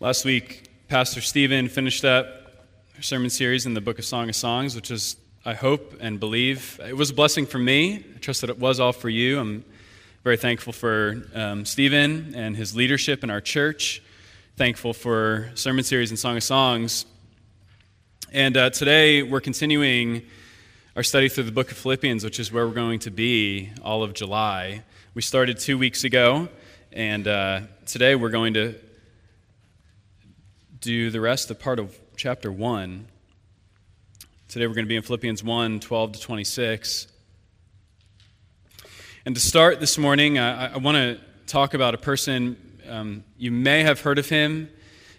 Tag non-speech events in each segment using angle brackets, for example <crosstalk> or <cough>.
Last week, Pastor Stephen finished up sermon series in the book of Song of Songs, which is, I hope and believe, it was a blessing for me. I trust that it was all for you. I'm very thankful for um, Stephen and his leadership in our church. Thankful for sermon series and Song of Songs. And uh, today we're continuing our study through the book of Philippians, which is where we're going to be all of July. We started two weeks ago, and uh, today we're going to do the rest of part of chapter 1. Today we're going to be in Philippians 1 12 to 26. And to start this morning, I, I want to talk about a person. Um, you may have heard of him.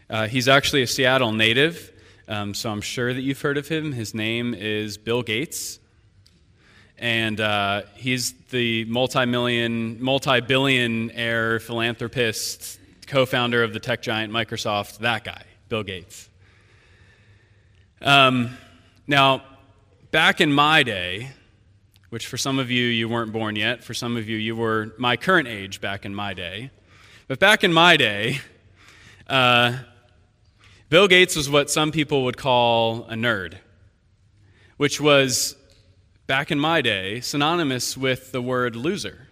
Uh, he's actually a Seattle native, um, so I'm sure that you've heard of him. His name is Bill Gates. And uh, he's the multi million, multi billionaire philanthropist, co founder of the tech giant Microsoft, that guy. Bill Gates. Um, now, back in my day, which for some of you, you weren't born yet, for some of you, you were my current age back in my day. But back in my day, uh, Bill Gates was what some people would call a nerd, which was, back in my day, synonymous with the word loser.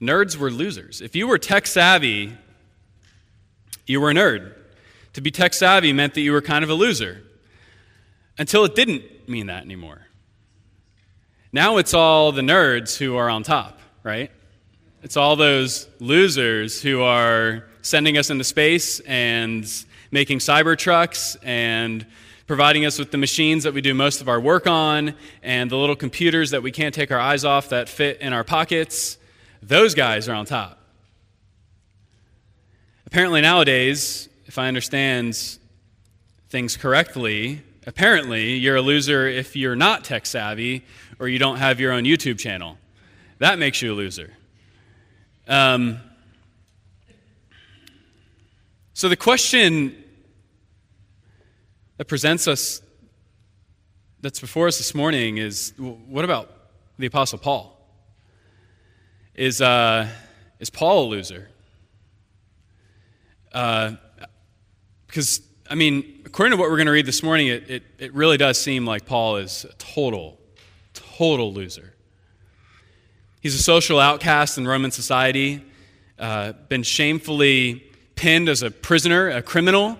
Nerds were losers. If you were tech savvy, you were a nerd. To be tech savvy meant that you were kind of a loser until it didn't mean that anymore. Now it's all the nerds who are on top, right? It's all those losers who are sending us into space and making cyber trucks and providing us with the machines that we do most of our work on and the little computers that we can't take our eyes off that fit in our pockets. Those guys are on top. Apparently, nowadays, if I understand things correctly, apparently you're a loser if you're not tech savvy or you don't have your own YouTube channel. That makes you a loser. Um, so the question that presents us, that's before us this morning, is what about the Apostle Paul? Is, uh, is Paul a loser? Uh, because, I mean, according to what we're going to read this morning, it, it, it really does seem like Paul is a total, total loser. He's a social outcast in Roman society, uh, been shamefully pinned as a prisoner, a criminal.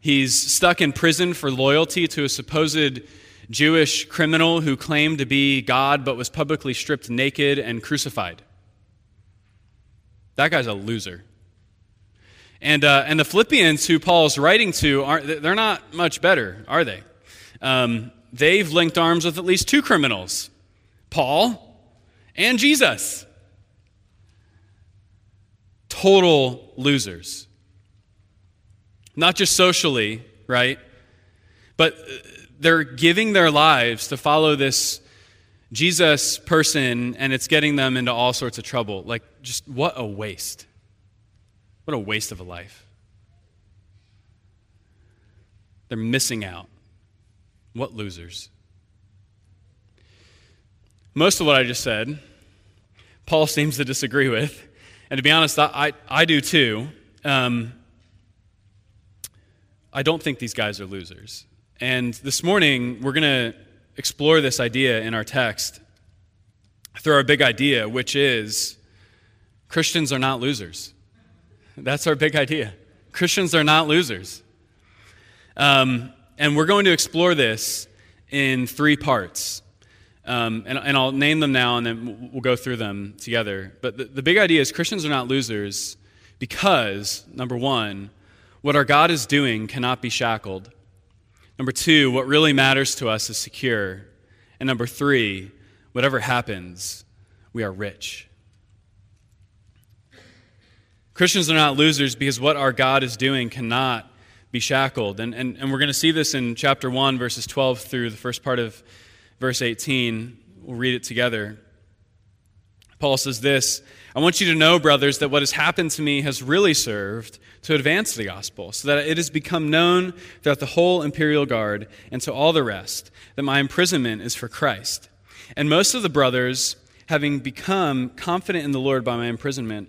He's stuck in prison for loyalty to a supposed Jewish criminal who claimed to be God but was publicly stripped naked and crucified. That guy's a loser. And, uh, and the Philippians, who Paul's writing to, aren't, they're not much better, are they? Um, they've linked arms with at least two criminals Paul and Jesus. Total losers. Not just socially, right? But uh, they're giving their lives to follow this Jesus person, and it's getting them into all sorts of trouble. Like, just what a waste. What a waste of a life. They're missing out. What losers. Most of what I just said, Paul seems to disagree with. And to be honest, I, I, do too. Um, I don't think these guys are losers. And this morning, we're going to explore this idea in our text through our big idea, which is Christians are not losers. That's our big idea. Christians are not losers. Um, and we're going to explore this in three parts. Um, and, and, I'll name them now and then we'll go through them together. But the, the big idea is Christians are not losers because, number one, what our God is doing cannot be shackled. Number two, what really matters to us is secure. And number three, whatever happens, we are rich. Christians are not losers because what our God is doing cannot be shackled. And, and, and we're going to see this in chapter 1, verses 12 through the first part of verse 18. We'll read it together. Paul says this I want you to know, brothers, that what has happened to me has really served to advance the gospel, so that it has become known throughout the whole imperial guard and to all the rest that my imprisonment is for Christ. And most of the brothers, having become confident in the Lord by my imprisonment,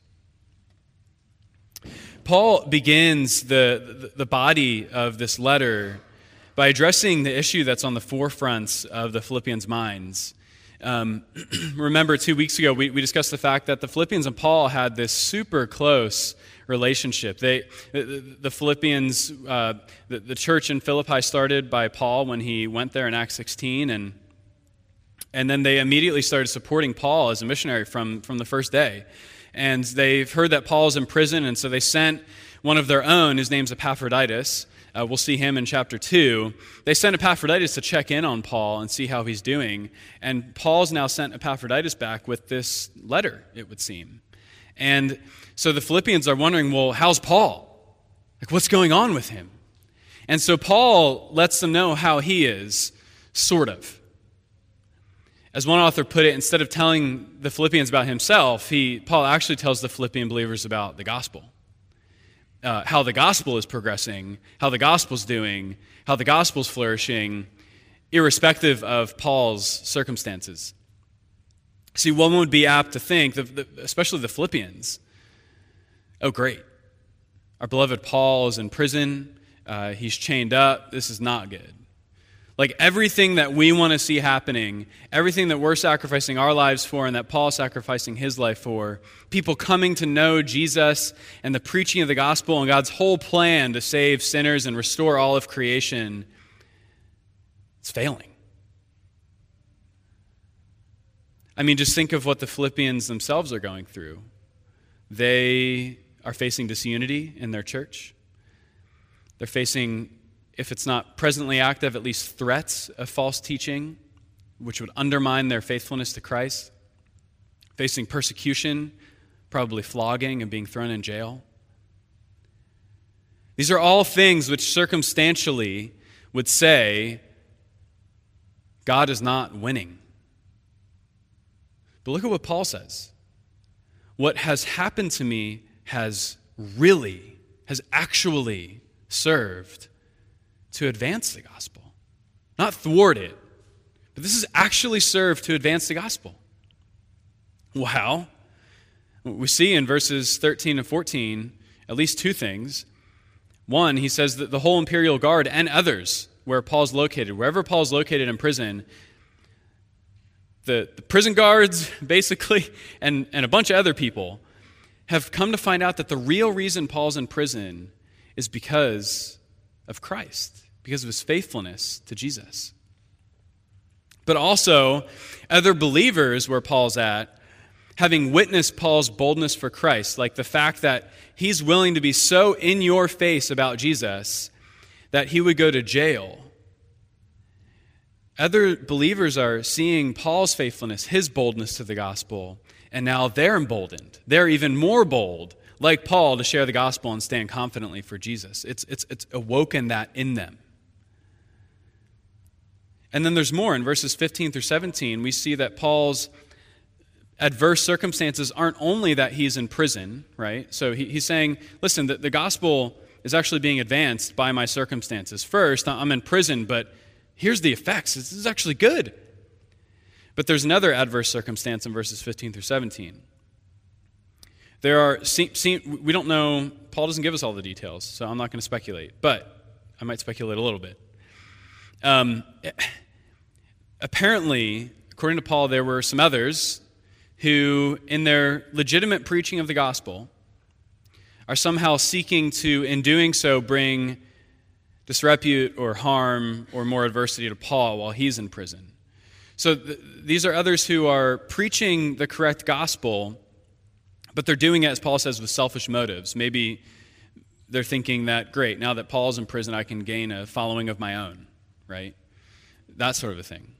Paul begins the, the body of this letter by addressing the issue that's on the forefront of the Philippians' minds. Um, <clears throat> remember, two weeks ago, we, we discussed the fact that the Philippians and Paul had this super close relationship. They, the, the Philippians, uh, the, the church in Philippi started by Paul when he went there in Acts 16, and, and then they immediately started supporting Paul as a missionary from, from the first day. And they've heard that Paul's in prison, and so they sent one of their own, whose name's Epaphroditus. Uh, we'll see him in chapter 2. They sent Epaphroditus to check in on Paul and see how he's doing. And Paul's now sent Epaphroditus back with this letter, it would seem. And so the Philippians are wondering, well, how's Paul? Like, what's going on with him? And so Paul lets them know how he is, sort of. As one author put it, instead of telling the Philippians about himself, he, Paul actually tells the Philippian believers about the gospel. Uh, how the gospel is progressing, how the gospel's doing, how the gospel's flourishing, irrespective of Paul's circumstances. See, one would be apt to think, especially the Philippians, oh, great. Our beloved Paul is in prison. Uh, he's chained up. This is not good. Like everything that we want to see happening, everything that we're sacrificing our lives for and that Paul's sacrificing his life for, people coming to know Jesus and the preaching of the gospel and God's whole plan to save sinners and restore all of creation, it's failing. I mean, just think of what the Philippians themselves are going through. They are facing disunity in their church. They're facing if it's not presently active, at least threats of false teaching, which would undermine their faithfulness to Christ, facing persecution, probably flogging and being thrown in jail. These are all things which circumstantially would say God is not winning. But look at what Paul says. What has happened to me has really, has actually served to advance the gospel, not thwart it. But this is actually served to advance the gospel. Wow. We see in verses 13 and 14 at least two things. One, he says that the whole imperial guard and others where Paul's located, wherever Paul's located in prison, the, the prison guards, <laughs> basically, and, and a bunch of other people have come to find out that the real reason Paul's in prison is because of Christ, because of his faithfulness to Jesus. But also, other believers where Paul's at, having witnessed Paul's boldness for Christ, like the fact that he's willing to be so in your face about Jesus that he would go to jail. Other believers are seeing Paul's faithfulness, his boldness to the gospel, and now they're emboldened. They're even more bold like Paul, to share the gospel and stand confidently for Jesus. It's, it's, it's awoken that in them. And then there's more. In verses 15 through 17, we see that Paul's adverse circumstances aren't only that he's in prison, right? So he, he's saying, listen, the, the gospel is actually being advanced by my circumstances. First, I'm in prison, but here's the effects. This is actually good. But there's another adverse circumstance in verses 15 through 17. There are, see, see, we don't know, Paul doesn't give us all the details, so I'm not going to speculate, but I might speculate a little bit. Um, apparently, according to Paul, there were some others who, in their legitimate preaching of the gospel, are somehow seeking to, in doing so, bring disrepute or harm or more adversity to Paul while he's in prison. So th- these are others who are preaching the correct gospel but they're doing it, as Paul says, with selfish motives. Maybe they're thinking that, great, now that Paul's in prison, I can gain a following of my own, right? That sort of a thing.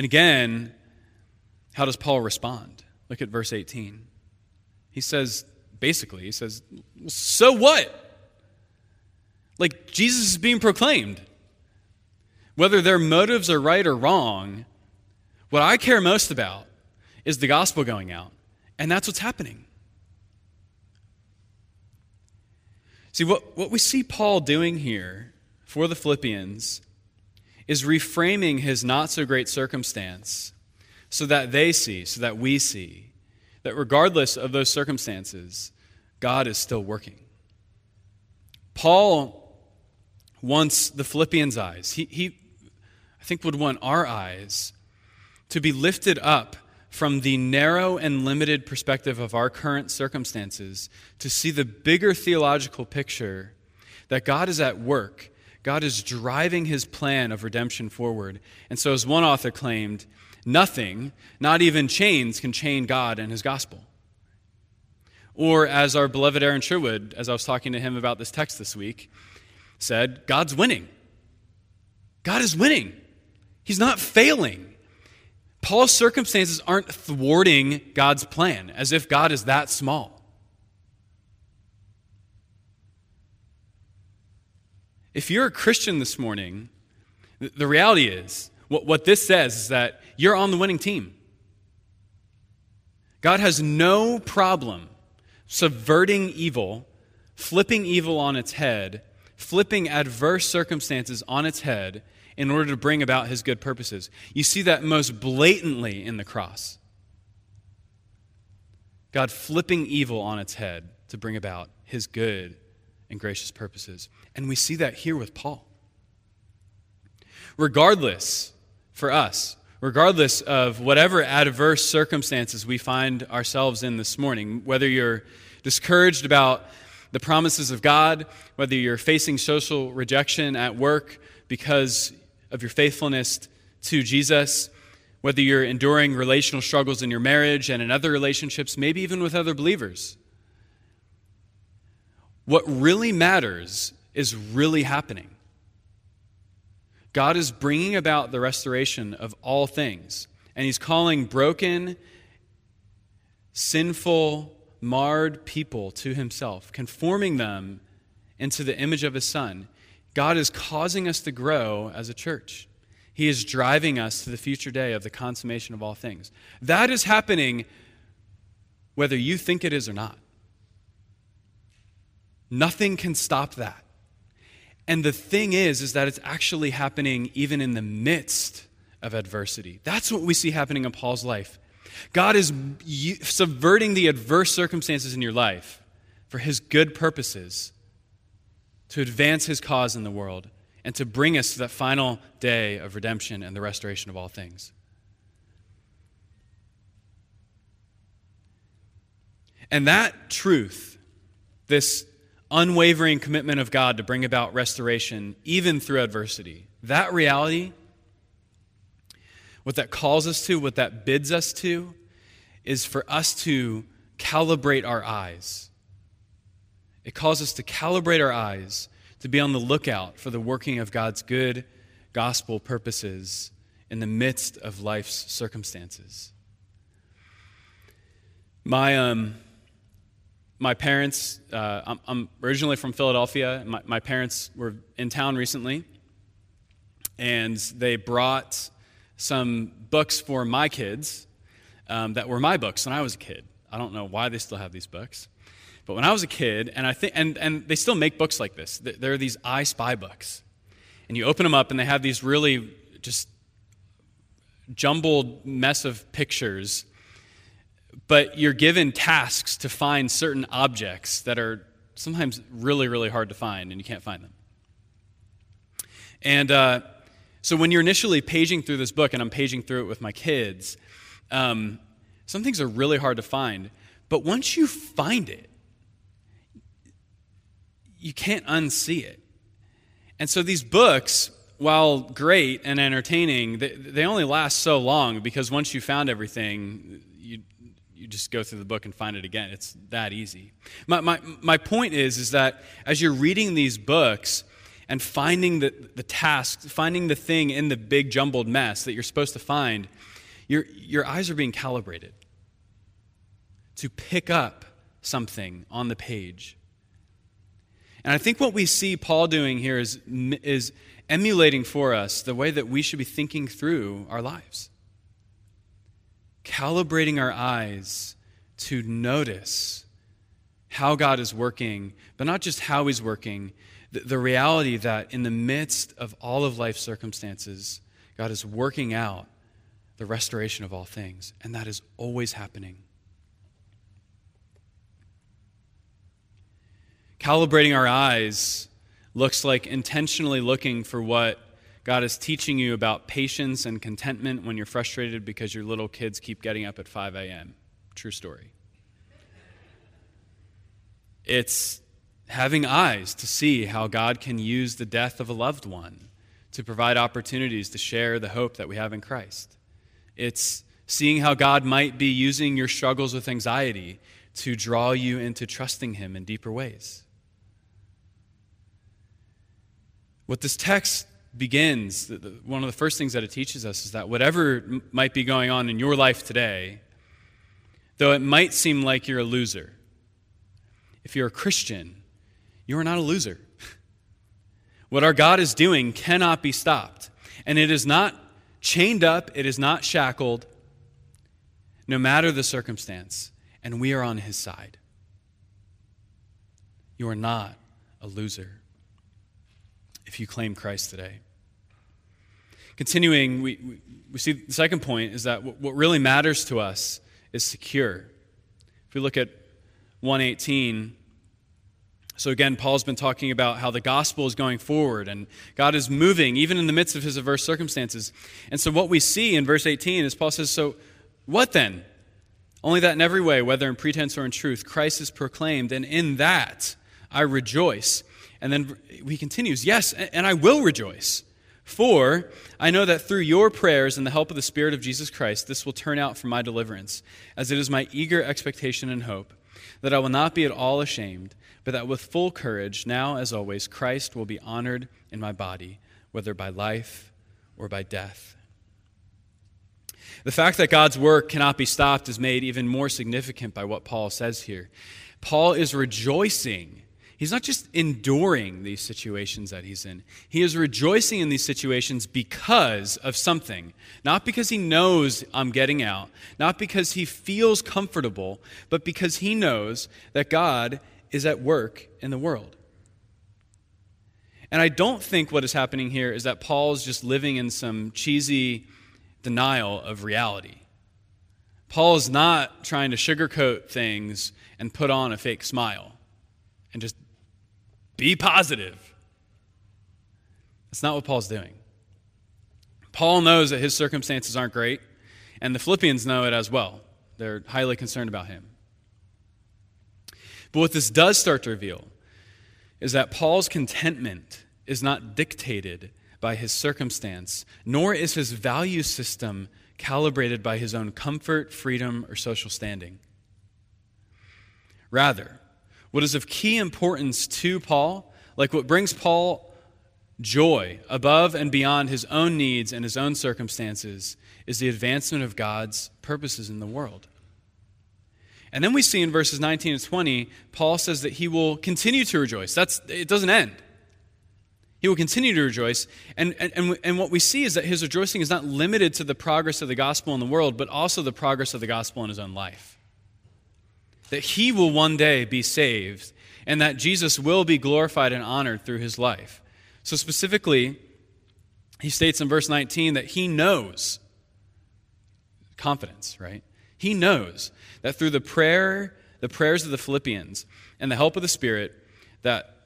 And again, how does Paul respond? Look at verse 18. He says, basically, he says, So what? Like Jesus is being proclaimed. Whether their motives are right or wrong, what I care most about is the gospel going out. And that's what's happening. See, what, what we see Paul doing here for the Philippians is reframing his not so great circumstance so that they see, so that we see, that regardless of those circumstances, God is still working. Paul wants the Philippians' eyes, he, he I think, would want our eyes to be lifted up from the narrow and limited perspective of our current circumstances to see the bigger theological picture that God is at work. God is driving his plan of redemption forward. And so, as one author claimed, nothing, not even chains, can chain God and his gospel. Or, as our beloved Aaron Sherwood, as I was talking to him about this text this week, said, God's winning. God is winning. He's not failing. Paul's circumstances aren't thwarting God's plan, as if God is that small. If you're a Christian this morning, the reality is, what, what this says is that you're on the winning team. God has no problem subverting evil, flipping evil on its head, flipping adverse circumstances on its head in order to bring about his good purposes. You see that most blatantly in the cross. God flipping evil on its head to bring about his good and gracious purposes. And we see that here with Paul. Regardless, for us, regardless of whatever adverse circumstances we find ourselves in this morning, whether you're discouraged about the promises of God, whether you're facing social rejection at work because of your faithfulness to Jesus, whether you're enduring relational struggles in your marriage and in other relationships, maybe even with other believers. What really matters is really happening. God is bringing about the restoration of all things, and He's calling broken, sinful, marred people to himself, conforming them into the image of his son. God is causing us to grow as a church. He is driving us to the future day of the consummation of all things. That is happening whether you think it is or not. Nothing can stop that. And the thing is is that it's actually happening even in the midst of adversity. That's what we see happening in Paul's life. God is subverting the adverse circumstances in your life for his good purposes to advance his cause in the world and to bring us to that final day of redemption and the restoration of all things. And that truth, this unwavering commitment of God to bring about restoration, even through adversity, that reality what that calls us to, what that bids us to, is for us to calibrate our eyes. It calls us to calibrate our eyes, to be on the lookout for the working of God's good gospel purposes in the midst of life's circumstances. My, um, my parents, uh, I'm, I'm, originally from Philadelphia. My, my parents were in town recently, and they brought some books for my kids um, that were my books when I was a kid. I don't know why they still have these books. But when I was a kid, and I think, and, and they still make books like this. There are these I Spy books, and you open them up, and they have these really just jumbled mess of pictures. But you're given tasks to find certain objects that are sometimes really, really hard to find, and you can't find them. And uh, so when you're initially paging through this book, and I'm paging through it with my kids, um, some things are really hard to find. But once you find it, you can't unsee it. And so these books, while great and entertaining, they, they only last so long because once you found everything, you, just go through the book and find it again. It's that easy. My, my, my point is, is that as you're reading these books, and finding the, the task, finding the thing in the big jumbled mess that you're supposed to find, your, your eyes are being calibrated to pick up something on the page. And I think what we see Paul doing here is, is emulating for us the way that we should be thinking through our lives. Calibrating our eyes to notice how God is working, but not just how He's working, the, the reality that in the midst of all of life's circumstances, God is working out the restoration of all things, and that is always happening. Calibrating our eyes looks like intentionally looking for what God is teaching you about patience and contentment when you're frustrated because your little kids keep getting up at 5 a.m. True story. It's having eyes to see how God can use the death of a loved one to provide opportunities to share the hope that we have in Christ. It's seeing how God might be using your struggles with anxiety to draw you into trusting Him in deeper ways. What this text begins, one of the first things that it teaches us is that whatever might be going on in your life today, though it might seem like you're a loser, if you're a Christian, you are not a loser. <laughs> What our God is doing cannot be stopped. And it is not chained up, it is not shackled, no matter the circumstance. And we are on his side. You are not a loser if you claim Christ today. Continuing, we, we, see the second point is that what really matters to us is secure. If we look at 118, so again, Paul's been talking about how the gospel is going forward and God is moving even in the midst of his adverse circumstances. And so what we see in verse 18 is Paul says, So what then? Only that in every way, whether in pretense or in truth, Christ is proclaimed, and in that I rejoice. And then he continues, Yes, and I will rejoice. For I know that through your prayers and the help of the Spirit of Jesus Christ, this will turn out for my deliverance, as it is my eager expectation and hope that I will not be at all ashamed, but that with full courage, now as always, Christ will be honored in my body, whether by life or by death. The fact that God's work cannot be stopped is made even more significant by what Paul says here. Paul is rejoicing He's not just enduring these situations that he's in, he is rejoicing in these situations because of something. Not because he knows I'm getting out, not because he feels comfortable, but because he knows that God is at work in the world. And I don't think what is happening here is that Paul's just living in some cheesy denial of reality. Paul is not trying to sugarcoat things and put on a fake smile and just be positive. That's not what Paul's doing. Paul knows that his circumstances aren't great, and the Philippians know it as well. They're highly concerned about him. But what this does start to reveal is that Paul's contentment is not dictated by his circumstance, nor is his value system calibrated by his own comfort, freedom, or social standing. Rather, what is of key importance to Paul, like what brings Paul joy above and beyond his own needs and his own circumstances, is the advancement of God's purposes in the world. And then we see in verses 19 and 20, Paul says that he will continue to rejoice. That's, it doesn't end. He will continue to rejoice. And, and, and what we see is that his rejoicing is not limited to the progress of the gospel in the world, but also the progress of the gospel in his own life that he will one day be saved and that Jesus will be glorified and honored through his life. So, specifically, he states in verse 19 that he knows confidence, right? He knows that through the prayer, the prayers of the Philippians, and the help of the Spirit, that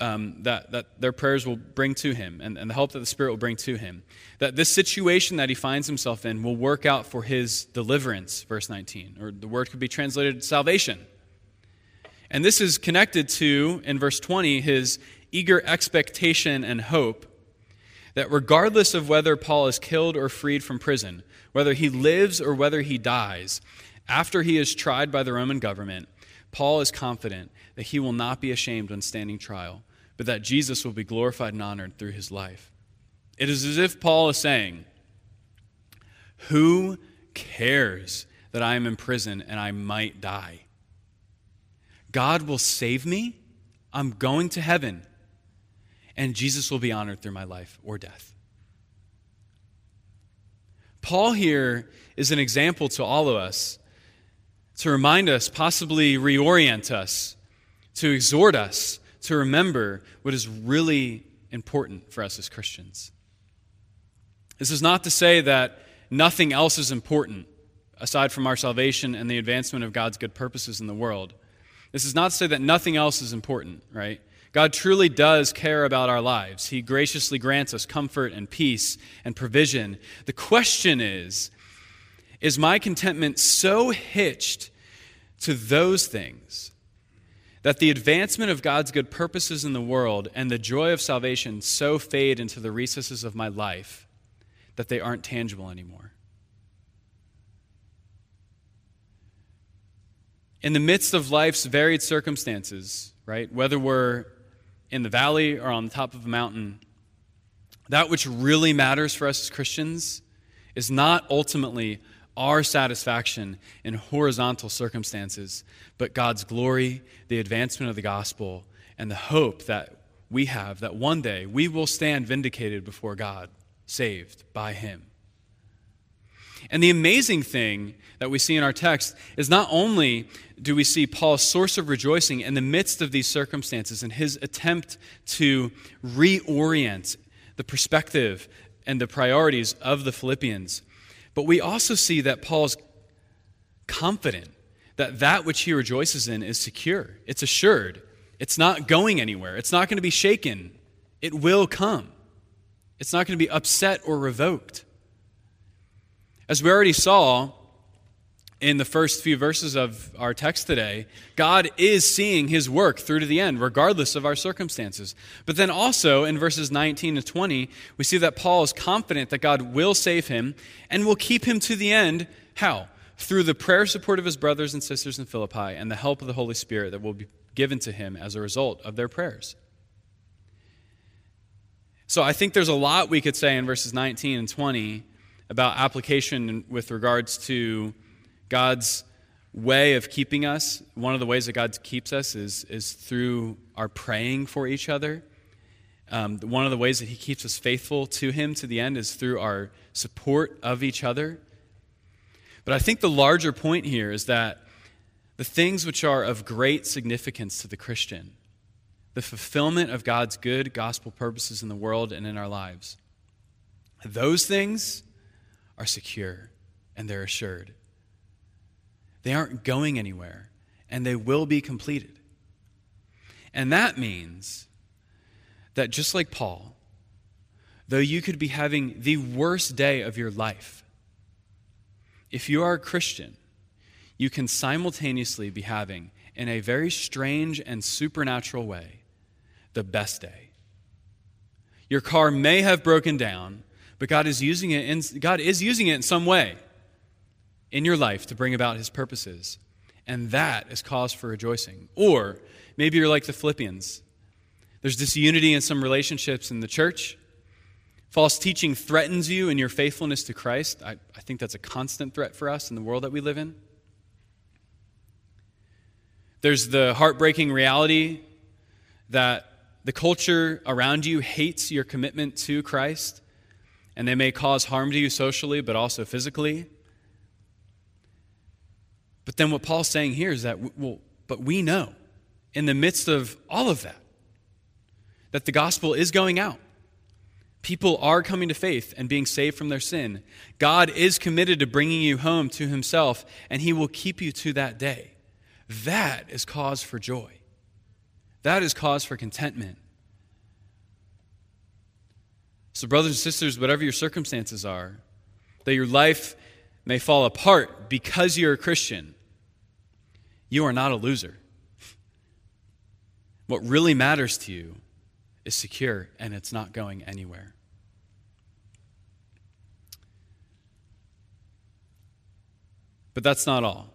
um, that, that their prayers will bring to him and, and the help that the Spirit will bring to him. That this situation that he finds himself in will work out for his deliverance, verse 19, or the word could be translated salvation. And this is connected to, in verse 20, his eager expectation and hope that regardless of whether Paul is killed or freed from prison, whether he lives or whether he dies, after he is tried by the Roman government, Paul is confident that he will not be ashamed when standing trial but that Jesus will be glorified and honored through his life. It is as if Paul is saying, Who cares that I am in prison and I might die? God will save me I'm going to heaven, and Jesus will be honored through my life or death. Paul here is an example to all of us to remind us, possibly reorient us, to exhort us to remember what is really important for us as Christians. This is not to say that nothing else is important aside from our salvation and the advancement of God's good purposes in the world. This is not to say that nothing else is important, right? God truly does care about our lives. He graciously grants us comfort and peace and provision. The question is Is my contentment so hitched to those things that the advancement of God's good purposes in the world and the joy of salvation so fade into the recesses of my life that they aren't tangible anymore? In the midst of life's varied circumstances, right, whether we're in the valley or on the top of a mountain, that which really matters for us as Christians is not ultimately our satisfaction in horizontal circumstances, but God's glory, the advancement of the gospel, and the hope that we have that one day we will stand vindicated before God, saved by Him. And the amazing thing that we see in our text is not only do we see Paul's source of rejoicing in the midst of these circumstances and his attempt to reorient the perspective and the priorities of the Philippians, but we also see that Paul's confident that that which he rejoices in is secure, it's assured, it's not going anywhere, it's not going to be shaken, it will come, it's not going to be upset or revoked. As we already saw, in the first few verses of our text today, God is seeing his work through to the end, regardless of our circumstances. But then also in verses 19 to 20, we see that Paul is confident that God will save him and will keep him to the end. How? Through the prayer support of his brothers and sisters in Philippi and the help of the Holy Spirit that will be given to him as a result of their prayers. So I think there's a lot we could say in verses 19 and 20 about application with regards to God's way of keeping us, one of the ways that God keeps us is, is through our praying for each other. Um, one of the ways that He keeps us faithful to Him to the end is through our support of each other. But I think the larger point here is that the things which are of great significance to the Christian, the fulfillment of God's good gospel purposes in the world and in our lives, those things are secure and they're assured. They aren't going anywhere, and they will be completed. And that means that just like Paul, though you could be having the worst day of your life, if you are a Christian, you can simultaneously be having, in a very strange and supernatural way, the best day. Your car may have broken down, but God is using it in, God is using it in some way in your life to bring about his purposes. And that is cause for rejoicing. Or maybe you're like the Philippians. There's disunity in some relationships in the church. False teaching threatens you in your faithfulness to Christ. I, I think that's a constant threat for us in the world that we live in. There's the heartbreaking reality that the culture around you hates your commitment to Christ, and they may cause harm to you socially, but also physically. But then what Paul's saying here is that, well, but we know in the midst of all of that, that the gospel is going out. People are coming to faith and being saved from their sin. God is committed to bringing you home to himself, and he will keep you to that day. That is cause for joy. That is cause for contentment. So, brothers and sisters, whatever your circumstances are, that your life may fall apart because you're a Christian, you are not a loser. What really matters to you is secure and it's not going anywhere. But that's not all.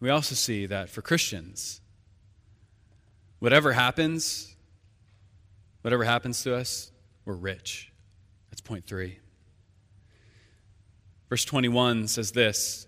We also see that for Christians, whatever happens, whatever happens to us, we're rich. That's point three. Verse 21 says this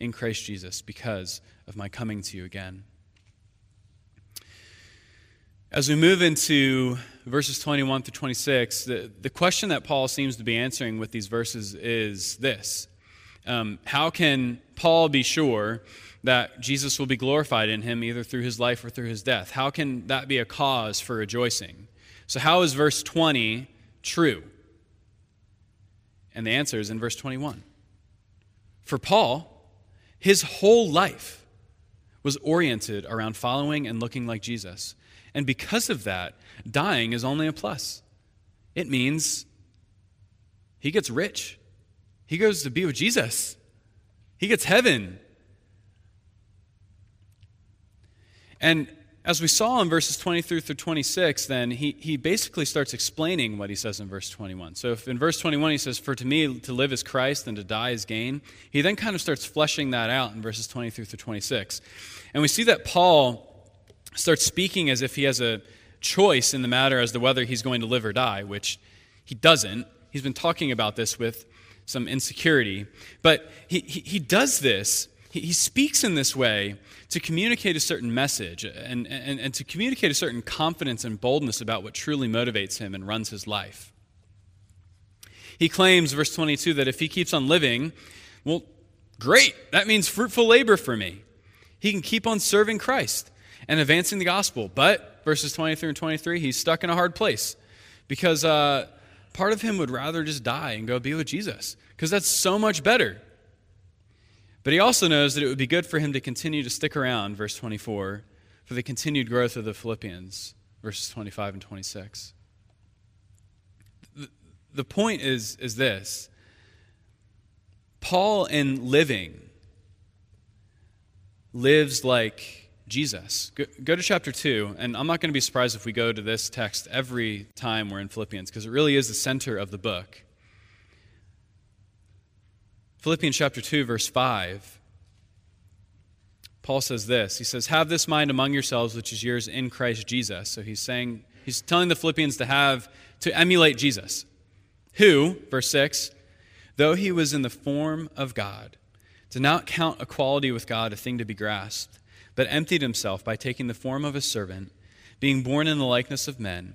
in Christ Jesus because of my coming to you again. As we move into verses 21 through 26, the, the question that Paul seems to be answering with these verses is this um, How can Paul be sure that Jesus will be glorified in him either through his life or through his death? How can that be a cause for rejoicing? So, how is verse 20 true? And the answer is in verse 21. For Paul, his whole life was oriented around following and looking like Jesus. And because of that, dying is only a plus. It means he gets rich, he goes to be with Jesus, he gets heaven. And as we saw in verses 23 through 26, then he, he basically starts explaining what he says in verse 21. So if in verse 21 he says, For to me to live is Christ and to die is gain, he then kind of starts fleshing that out in verses 23 through 26. And we see that Paul starts speaking as if he has a choice in the matter as to whether he's going to live or die, which he doesn't. He's been talking about this with some insecurity. But he, he, he does this, he, speaks in this way to communicate a certain message and, and, and to communicate a certain confidence and boldness about what truly motivates him and runs his life. He claims, verse 22, that if he keeps on living, well, great, that means fruitful labor for me. He can keep on serving Christ and advancing the gospel. But, verses 23 and 23, he's stuck in a hard place because uh, part of him would rather just die and go be with Jesus because that's so much better. But he also knows that it would be good for him to continue to stick around, verse 24, for the continued growth of the Philippians, verses 25 and 26. The point is, is this Paul, in living, lives like Jesus. Go, go, to chapter 2, and I'm not going to be surprised if we go to this text every time we're in Philippians, because it really is the center of the book. Philippians chapter 2, verse 5. Paul says this He says, Have this mind among yourselves, which is yours in Christ Jesus. So he's saying, he's telling the Philippians to have, to emulate Jesus, who, verse 6, though he was in the form of God, did not count equality with God a thing to be grasped but emptied himself by taking the form of a servant, being born in the likeness of men,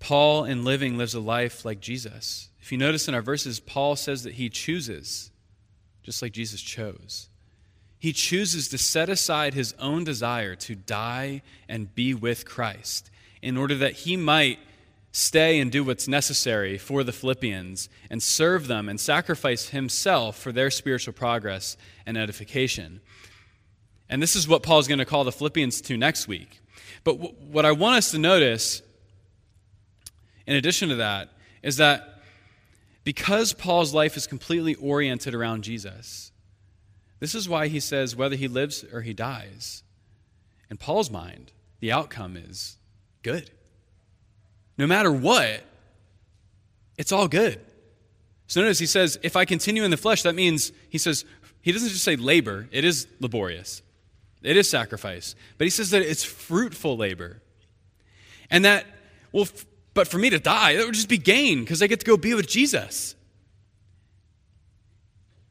Paul, in living, lives a life like Jesus. If you notice in our verses, Paul says that he chooses, just like Jesus chose. He chooses to set aside his own desire to die and be with Christ in order that he might stay and do what's necessary for the Philippians and serve them and sacrifice himself for their spiritual progress and edification. And this is what Paul's going to call the Philippians to next week. But what I want us to notice in addition to that, is that because Paul's life is completely oriented around Jesus, this is why he says whether he lives or he dies, in Paul's mind, the outcome is good. No matter what, it's all good. So notice he says, if I continue in the flesh, that means, he says, he doesn't just say labor, it is laborious, it is sacrifice. But he says that it's fruitful labor. And that, well, but for me to die, that would just be gain because I get to go be with Jesus.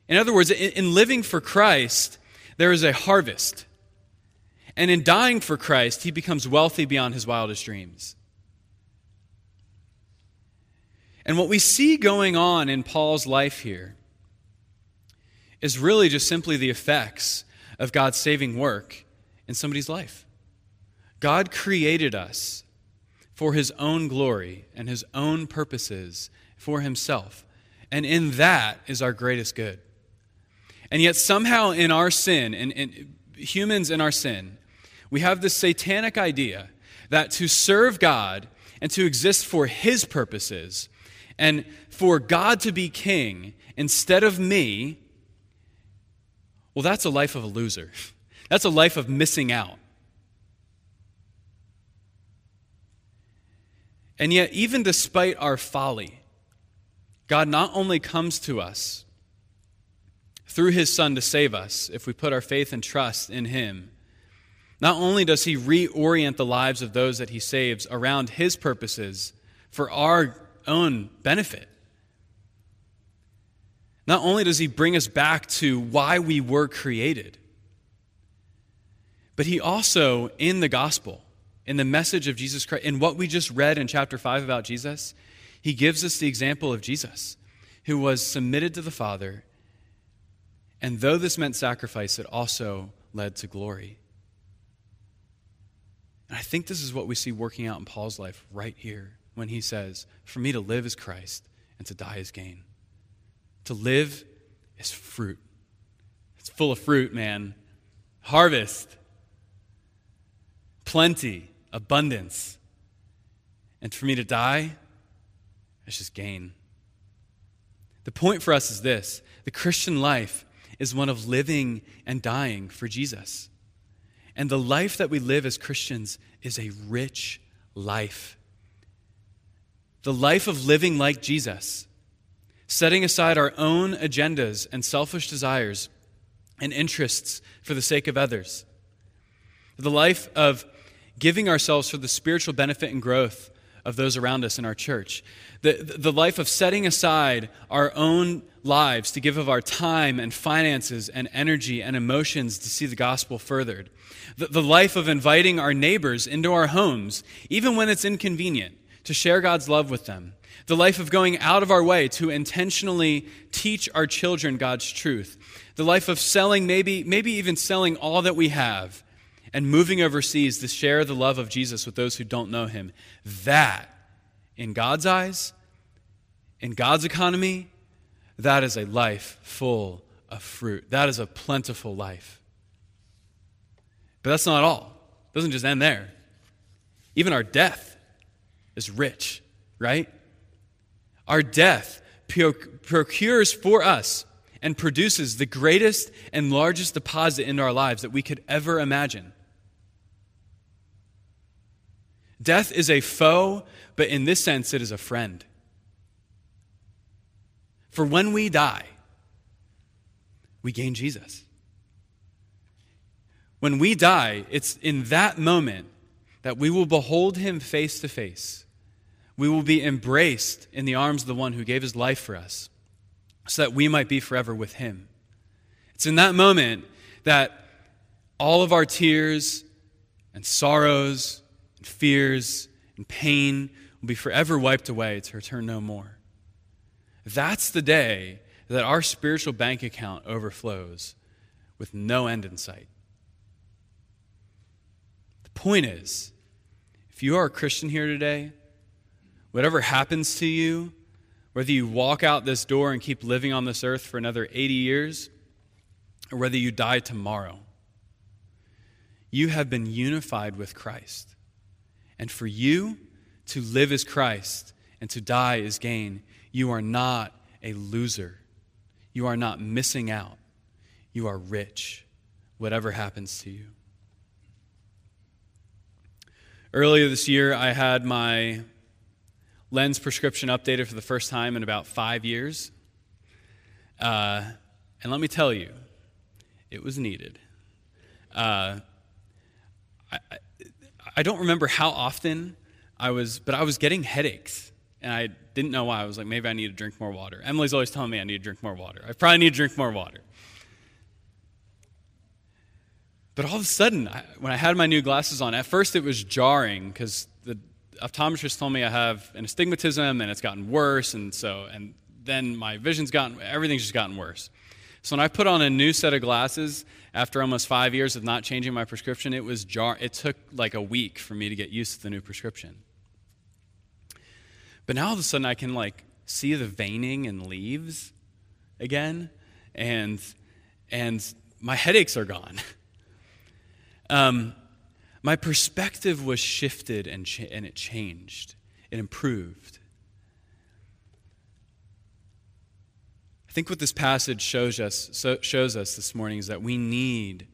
In other words, in living for Christ, there is a harvest. And in dying for Christ, he becomes wealthy beyond his wildest dreams. And what we see going on in Paul's life here is really just simply the effects of God's saving work in somebody's life. God created us for his own glory and his own purposes for himself. And in that is our greatest good. And yet, somehow, in our sin, and, and humans in our sin, we have this satanic idea that to serve God and to exist for his purposes and for God to be king instead of me, well, that's a life of a loser. <laughs> That's a life of missing out. And yet, even despite our folly, God not only comes to us through his Son to save us if we put our faith and trust in him, not only does he reorient the lives of those that he saves around his purposes for our own benefit, not only does he bring us back to why we were created, but he also, in the gospel, in the message of Jesus Christ, in what we just read in chapter 5 about Jesus, he gives us the example of Jesus, who was submitted to the Father. And though this meant sacrifice, it also led to glory. And I think this is what we see working out in Paul's life right here when he says, For me to live is Christ, and to die is gain. To live is fruit. It's full of fruit, man. Harvest, plenty abundance. And for me to die, it's just gain. The point for us is this the Christian life is one of living and dying for Jesus. And the life that we live as Christians is a rich life. The life of living like Jesus, setting aside our own agendas and selfish desires and interests for the sake of others. The life of giving ourselves for the spiritual benefit and growth of those around us in our church. The, the life of setting aside our own lives to give of our time and finances and energy and emotions to see the gospel furthered. The, the life of inviting our neighbors into our homes, even when it's inconvenient, to share God's love with them. The life of going out of our way to intentionally teach our children God's truth. The life of selling, maybe, maybe even selling all that we have and moving overseas to share the love of Jesus with those who don't know him, that, in God's eyes, in God's economy, that is a life full of fruit. That is a plentiful life. But that's not all. It doesn't just end there. Even our death is rich, right? Our death procures for us and produces the greatest and largest deposit in our lives that we could ever imagine. Death is a foe, but in this sense, it is a friend. For when we die, we gain Jesus. When we die, it's in that moment that we will behold him face to face. We will be embraced in the arms of the one who gave his life for us so that we might be forever with him. It's in that moment that all of our tears and sorrows fears and pain will be forever wiped away to return no more. That's the day that our spiritual bank account overflows with no end in sight. The point is, if you are a Christian here today, whatever happens to you, whether you walk out this door and keep living on this earth for another 80 years, or whether you die tomorrow, you have been unified with Christ. And for you to live as Christ and to die is gain, you are not a loser. You are not missing out. You are rich, whatever happens to you. Earlier this year, I had my lens prescription updated for the first time in about five years. Uh, and let me tell you, it was needed. Uh, I, I don't remember how often I was, but I was getting headaches. And I didn't know why. I was like, maybe I need to drink more water. Emily's always telling me I need to drink more water. I probably need to drink more water. But all of a sudden, I, when I had my new glasses on, at first it was jarring because the optometrist told me I have an astigmatism and it's gotten worse. And so, and then my vision's gotten, everything's just gotten worse. So when I put on a new set of glasses after almost five years of not changing my prescription, it was jar. It took like a week for me to get used to the new prescription. But now all of a sudden I can like see the veining in leaves again, and and my headaches are gone. <laughs> Um, my perspective was shifted and, cha- and it changed. It improved. Think what this passage shows us, so, shows us this morning is that we need,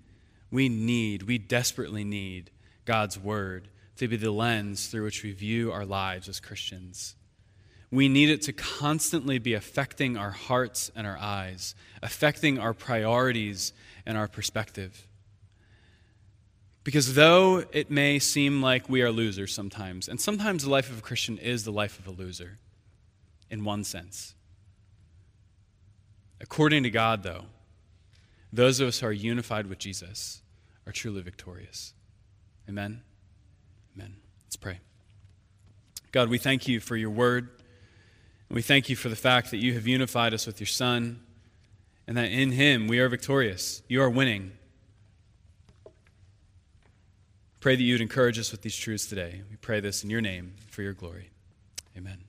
we need, we desperately need God's Word to be the lens through which we view our lives as Christians. We need it to constantly be affecting our hearts and our eyes, affecting our priorities and our perspective. Because though it may seem like we are losers sometimes, and sometimes the life of a Christian is the life of a loser, in one sense. According to God, though, those of us who are unified with Jesus are truly victorious. Amen? Amen. Let's pray. God, we thank you for your word. And we thank you for the fact that you have unified us with your Son and that in him we are victorious. You are winning. Pray that you would encourage us with these truths today. We pray this in your name for your glory. Amen.